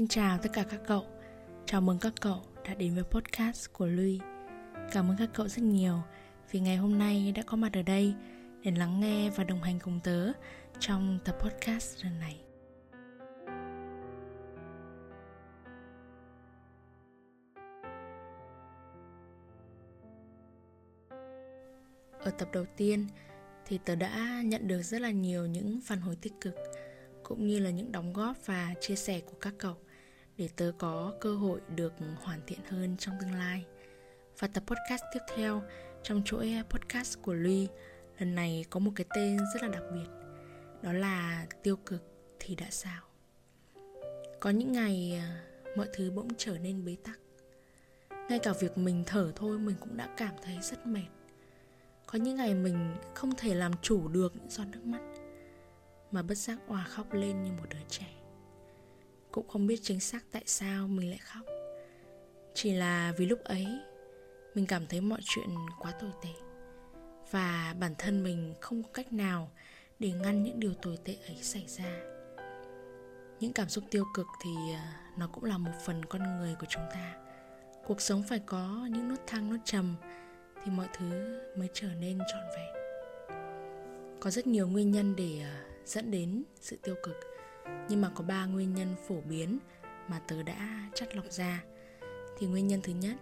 Xin chào tất cả các cậu. Chào mừng các cậu đã đến với podcast của Lui. Cảm ơn các cậu rất nhiều Vì ngày hôm nay đã có mặt ở đây Để lắng nghe và đồng hành cùng tớ Trong tập podcast lần này. Ở tập đầu tiên thì tớ đã nhận được rất là nhiều những phản hồi tích cực, cũng như là những đóng góp và chia sẻ của các cậu để tớ có cơ hội được hoàn thiện hơn trong tương lai. Và tập podcast tiếp theo trong chuỗi podcast của Ly lần này có một cái tên rất là đặc biệt. Đó là tiêu cực thì đã sao? Có những ngày à, mọi thứ bỗng trở nên bế tắc. Ngay cả việc mình thở thôi mình cũng đã cảm thấy rất mệt. Có những ngày mình không thể làm chủ được những giọt nước mắt, mà bất giác òa khóc lên như một đứa trẻ cũng không biết chính xác tại sao mình lại khóc. Chỉ là vì lúc ấy, mình cảm thấy mọi chuyện quá tồi tệ. Và bản thân mình không có cách nào để ngăn những điều tồi tệ ấy xảy ra. Những cảm xúc tiêu cực thì ờ, nó cũng là một phần con người của chúng ta. Cuộc sống phải có những nốt thăng nốt trầm thì mọi thứ mới trở nên trọn vẹn. Có rất nhiều nguyên nhân để ờ, dẫn đến sự tiêu cực nhưng mà có ba nguyên nhân phổ biến mà tớ đã chắt lọc ra. Thì nguyên nhân thứ nhất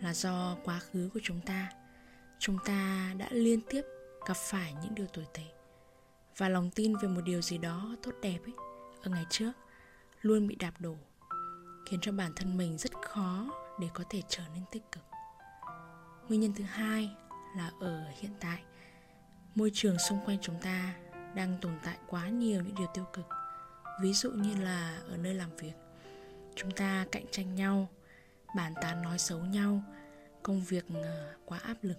là do quá khứ của chúng ta. Chúng ta đã liên tiếp gặp phải những điều tồi tệ. Và lòng tin về một điều gì đó tốt đẹp ấy, ở ngày trước luôn bị đạp đổ, khiến cho bản thân mình rất khó để có thể trở nên tích cực. Nguyên nhân thứ hai là ở hiện tại, môi trường xung quanh chúng ta đang tồn tại quá nhiều những điều tiêu cực ví dụ như là ở nơi làm việc chúng ta cạnh tranh nhau bàn tán nói xấu nhau công việc ờ, quá áp lực.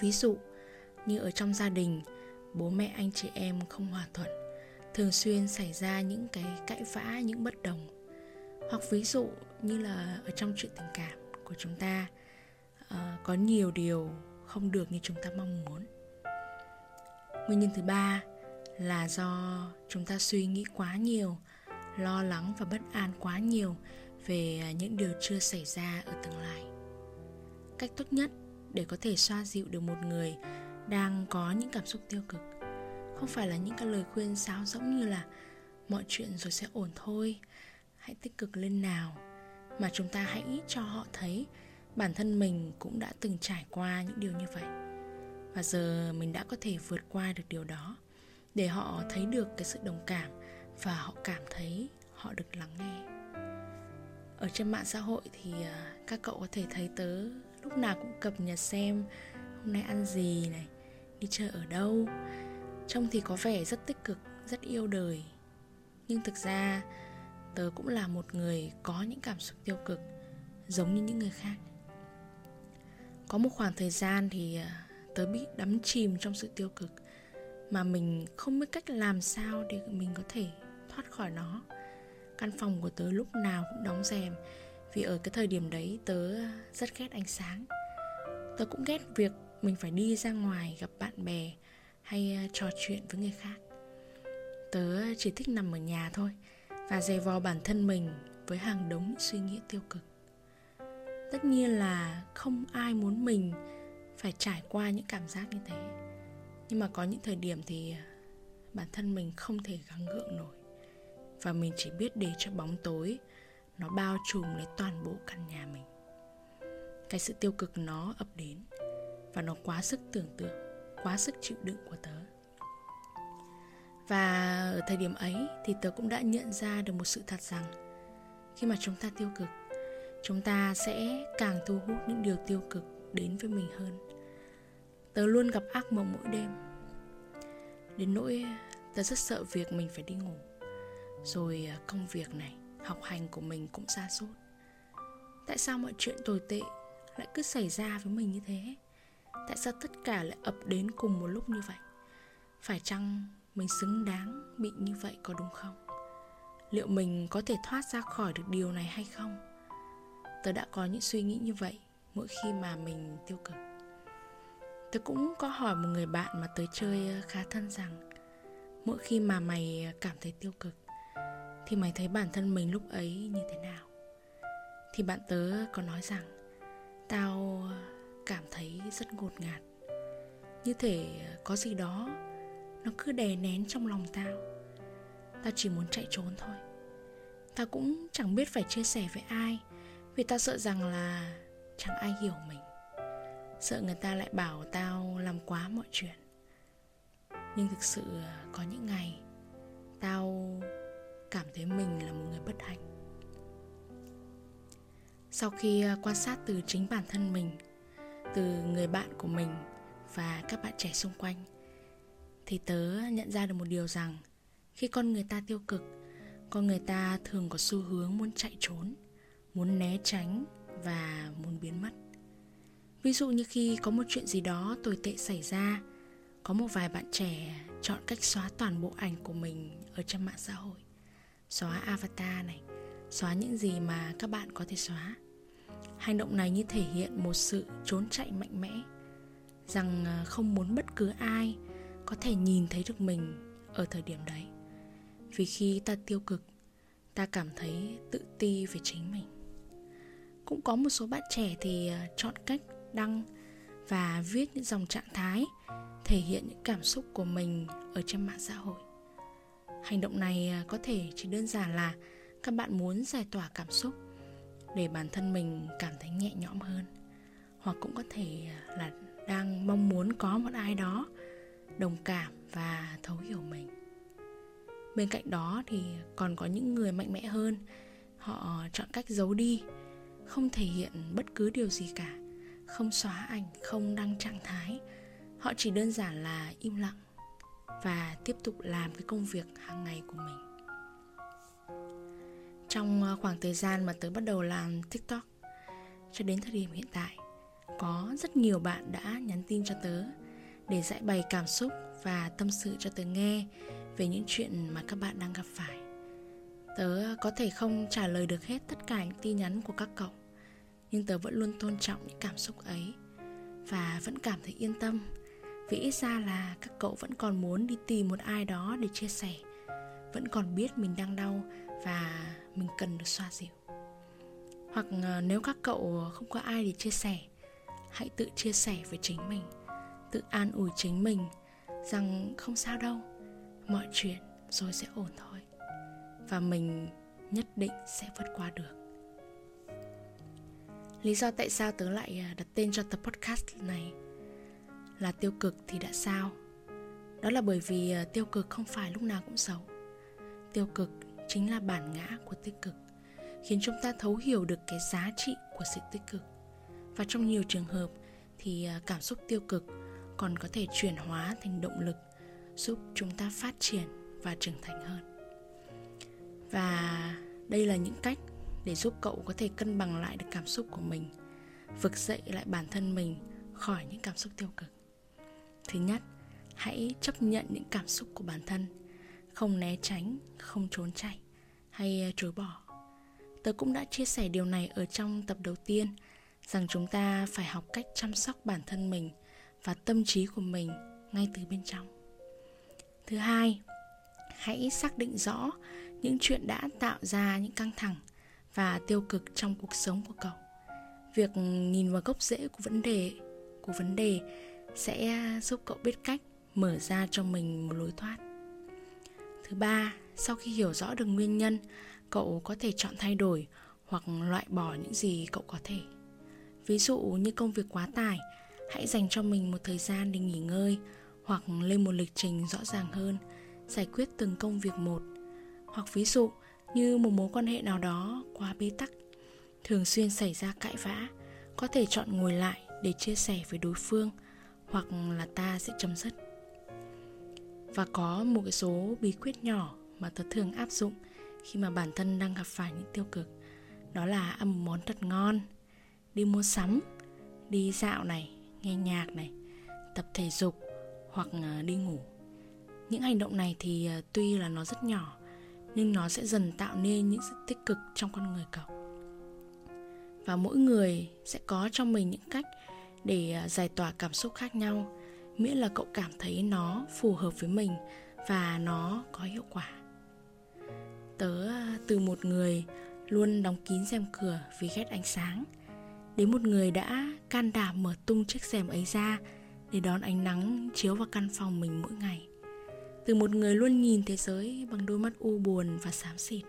Ví dụ như ở trong gia đình bố mẹ anh chị em không hòa thuận thường xuyên xảy ra những cái cãi vã những bất đồng. Hoặc ví dụ như là ở trong chuyện tình cảm của chúng ta uh, có nhiều điều không được như chúng ta mong muốn. Nguyên nhân thứ ba là do chúng ta suy nghĩ quá nhiều, lo lắng và bất an quá nhiều về à, những điều chưa xảy ra ở tương lai. Cách tốt nhất để có thể xoa dịu được một người đang có những cảm xúc tiêu cực không phải là những cái lời khuyên sáo rỗng như là mọi chuyện rồi sẽ ổn thôi, hãy tích cực lên nào. Mà chúng ta hãy cho họ thấy bản thân mình cũng đã từng trải qua những điều như vậy. Và giờ mình đã có thể vượt qua được điều đó để họ thấy được cái sự đồng cảm và họ cảm thấy họ được lắng nghe. Ở trên mạng xã hội thì à, các cậu có thể thấy tớ lúc nào cũng cập nhật xem hôm nay ăn gì này, đi chơi ở đâu. Trông thì có vẻ rất tích cực, rất yêu đời. Nhưng thực ra, tớ cũng là một người có những cảm xúc tiêu cực, giống như những người khác. Có một khoảng thời gian thì à, tớ bị đắm chìm trong sự tiêu cực mà mình không biết cách làm sao để mình có thể thoát khỏi nó. Căn phòng của tớ lúc nào cũng đóng rèm, vì ở cái thời điểm đấy tớ rất ghét ánh sáng. Tớ cũng ghét việc mình phải đi ra ngoài gặp bạn bè hay ờ, trò chuyện với người khác. Tớ chỉ thích nằm ở nhà thôi và dày vò bản thân mình với hàng đống suy nghĩ tiêu cực. Tất nhiên là không ai muốn mình phải trải qua những cảm giác như thế nhưng mà có những thời điểm thì à, bản thân mình không thể gắng gượng nổi. Và mình chỉ biết để cho bóng tối, nó bao trùm lấy toàn bộ căn nhà mình. Cái sự tiêu cực nó ập đến, và nó quá sức tưởng tượng, quá sức chịu đựng của tớ. Và ở thời điểm ấy thì tớ cũng đã nhận ra được một sự thật rằng, khi mà chúng ta tiêu cực, chúng ta sẽ càng thu hút những điều tiêu cực đến với mình hơn. Tớ luôn gặp ác mộng mỗi đêm đến nỗi tớ rất sợ việc mình phải đi ngủ. Rồi à, công việc này, học hành của mình cũng xa sút tại sao mọi chuyện tồi tệ lại cứ xảy ra với mình như thế? Tại sao tất cả lại ập đến cùng một lúc như vậy? Phải chăng mình xứng đáng bị như vậy có đúng không? Liệu mình có thể thoát ra khỏi được điều này hay không? Tớ đã có những suy nghĩ như vậy mỗi khi mà mình tiêu cực. Tớ cũng có hỏi một người bạn mà tớ chơi ờ, khá thân rằng, Mỗi khi mà mày ờ, cảm thấy tiêu cực, thì mày thấy bản thân mình lúc ấy như thế nào? Thì bạn tớ có nói rằng, tao ờ, cảm thấy rất ngột ngạt. Như thể có gì đó, nó cứ đè nén trong lòng tao. Tao chỉ muốn chạy trốn thôi. Tao cũng chẳng biết phải chia sẻ với ai, vì tao sợ rằng là chẳng ai hiểu mình sợ người ta lại bảo tao làm quá mọi chuyện. Nhưng thực sự à, có những ngày, tao cảm thấy mình là một người bất hạnh. Sau khi à, quan sát từ chính bản thân mình, từ người bạn của mình và các bạn trẻ xung quanh, thì tớ nhận ra được một điều rằng khi con người ta tiêu cực, con người ta thường có xu hướng muốn chạy trốn, muốn né tránh và muốn biến mất ví dụ như khi có một chuyện gì đó tồi tệ xảy ra, có một vài bạn trẻ chọn cách xóa toàn bộ ảnh của mình ở trên mạng xã hội. Xóa avatar này, xóa những gì mà các bạn có thể xóa. Hành động này như thể hiện một sự trốn chạy mạnh mẽ, rằng ờ, không muốn bất cứ ai có thể nhìn thấy được mình ở thời điểm đấy. Vì khi ta tiêu cực, ta cảm thấy tự ti về chính mình. Cũng có một số bạn trẻ thì ờ, chọn cách đăng và viết những dòng trạng thái, thể hiện những cảm xúc của mình ở trên mạng xã hội. Hành động này à, có thể chỉ đơn giản là các bạn muốn giải tỏa cảm xúc để bản thân mình cảm thấy nhẹ nhõm hơn, hoặc cũng có thể à, là đang mong muốn có một ai đó đồng cảm và thấu hiểu mình. Bên cạnh đó thì còn có những người mạnh mẽ hơn, họ chọn cách giấu đi, không thể hiện bất cứ điều gì cả không xóa ảnh, không đăng trạng thái. Họ chỉ đơn giản là im lặng và tiếp tục làm cái công việc hàng ngày của mình. Trong ờ, khoảng thời gian mà tớ bắt đầu làm tiktok, cho đến thời điểm hiện tại, có rất nhiều bạn đã nhắn tin cho tớ để giải bày cảm xúc và tâm sự cho tớ nghe về những chuyện mà các bạn đang gặp phải. Tớ có thể không trả lời được hết tất cả những tin nhắn của các cậu nhưng tớ vẫn luôn tôn trọng những cảm xúc ấy và vẫn cảm thấy yên tâm. Vì ít ra là các cậu vẫn còn muốn đi tìm một ai đó để chia sẻ, vẫn còn biết mình đang đau và mình cần được xoa dịu. Hoặc ờ, nếu các cậu không có ai để chia sẻ, hãy tự chia sẻ với chính mình, tự an ủi chính mình rằng không sao đâu, mọi chuyện rồi sẽ ổn thôi và mình nhất định sẽ vượt qua được lý do tại sao tớ lại à, đặt tên cho tập podcast này là tiêu cực thì đã sao? Đó là bởi vì à, tiêu cực không phải lúc nào cũng xấu. Tiêu cực chính là bản ngã của tích cực, khiến chúng ta thấu hiểu được cái giá trị của sự tích cực. Và trong nhiều trường hợp thì à, cảm xúc tiêu cực còn có thể chuyển hóa thành động lực giúp chúng ta phát triển và trưởng thành hơn. Và đây là những cách để giúp cậu có thể cân bằng lại được cảm xúc của mình, vực dậy lại bản thân mình khỏi những cảm xúc tiêu cực. Thứ nhất, hãy chấp nhận những cảm xúc của bản thân, không né tránh, không trốn chạy hay à, chối bỏ. Tớ cũng đã chia sẻ điều này ở trong tập đầu tiên, rằng chúng ta phải học cách chăm sóc bản thân mình và tâm trí của mình ngay từ bên trong. Thứ hai, hãy xác định rõ những chuyện đã tạo ra những căng thẳng và tiêu cực trong cuộc sống của cậu. Việc nhìn vào gốc rễ của vấn đề, của vấn đề sẽ giúp cậu biết cách mở ra cho mình một lối thoát. Thứ ba, sau khi hiểu rõ được nguyên nhân, cậu có thể chọn thay đổi hoặc loại bỏ những gì cậu có thể. Ví dụ như công việc quá tải, hãy dành cho mình một thời gian để nghỉ ngơi hoặc lên một lịch trình rõ ràng hơn, giải quyết từng công việc một. Hoặc ví dụ như một mối quan hệ nào đó quá bế tắc, thường xuyên xảy ra cãi vã, có thể chọn ngồi lại để chia sẻ với đối phương hoặc là ta sẽ chấm dứt. Và có một cái số bí quyết nhỏ mà tớ thường áp dụng khi mà bản thân đang gặp phải những tiêu cực, đó là ăn một món thật ngon, đi mua sắm, đi dạo này, nghe nhạc này, tập thể dục hoặc ờ, đi ngủ. Những hành động này thì ờ, tuy là nó rất nhỏ nhưng nó sẽ dần tạo nên những sự tích cực trong con người cậu. Và mỗi người sẽ có trong mình những cách để à, giải tỏa cảm xúc khác nhau, miễn là cậu cảm thấy nó phù hợp với mình và nó có hiệu quả. Tớ à, từ một người luôn đóng kín rèm cửa vì ghét ánh sáng, Đến một người đã can đảm mở tung chiếc rèm ấy ra Để đón ánh nắng chiếu vào căn phòng mình mỗi ngày. Từ một người luôn nhìn thế giới bằng đôi mắt u buồn và xám xịt,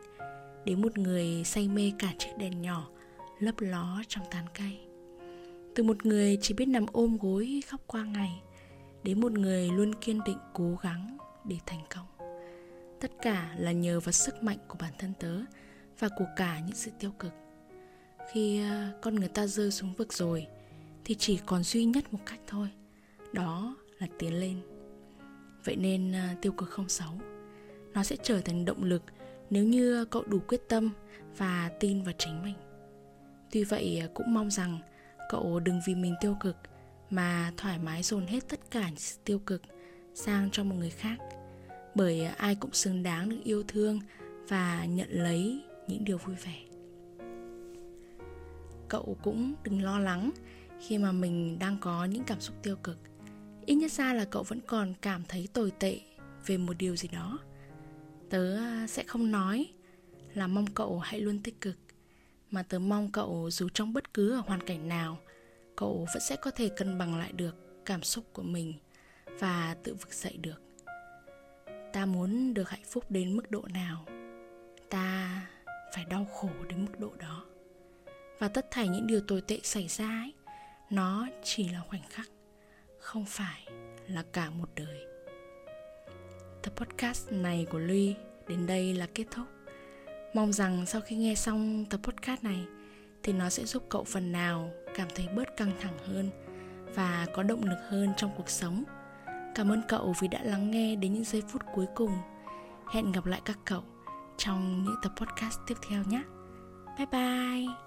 Đến một người say mê cả chiếc đèn nhỏ lấp ló trong tán cây. Từ một người chỉ biết nằm ôm gối khóc qua ngày, Đến một người luôn kiên định cố gắng để thành công. Tất cả là nhờ vào sức mạnh của bản thân tớ và của cả những sự tiêu cực. Khi ờ, con người ta rơi xuống vực rồi, thì chỉ còn duy nhất một cách thôi, đó là tiến lên vậy nên à, tiêu cực không xấu. Nó sẽ trở thành động lực nếu như cậu đủ quyết tâm và tin vào chính mình. Tuy vậy à, cũng mong rằng cậu đừng vì mình tiêu cực mà thoải mái dồn hết tất cả những tiêu cực sang cho một người khác. Bởi ai cũng xứng đáng được yêu thương và nhận lấy những điều vui vẻ. Cậu cũng đừng lo lắng khi mà mình đang có những cảm xúc tiêu cực ít nhất ra là cậu vẫn còn cảm thấy tồi tệ về một điều gì đó. Tớ ờ, sẽ không nói là mong cậu hãy luôn tích cực, mà tớ mong cậu dù trong bất cứ ở hoàn cảnh nào, cậu vẫn sẽ có thể cân bằng lại được cảm xúc của mình và tự vực dậy được. Ta muốn được hạnh phúc đến mức độ nào, ta phải đau khổ đến mức độ đó. Và tất thảy những điều tồi tệ xảy ra ấy, nó chỉ là khoảnh khắc không phải là cả một đời tập podcast này của ly đến đây là kết thúc mong rằng sau khi nghe xong tập podcast này thì nó sẽ giúp cậu phần nào cảm thấy bớt căng thẳng hơn và có động lực hơn trong cuộc sống Cảm ơn cậu vì đã lắng nghe đến những giây phút cuối cùng. Hẹn gặp lại các cậu trong những tập podcast tiếp theo nhé. Bye bye!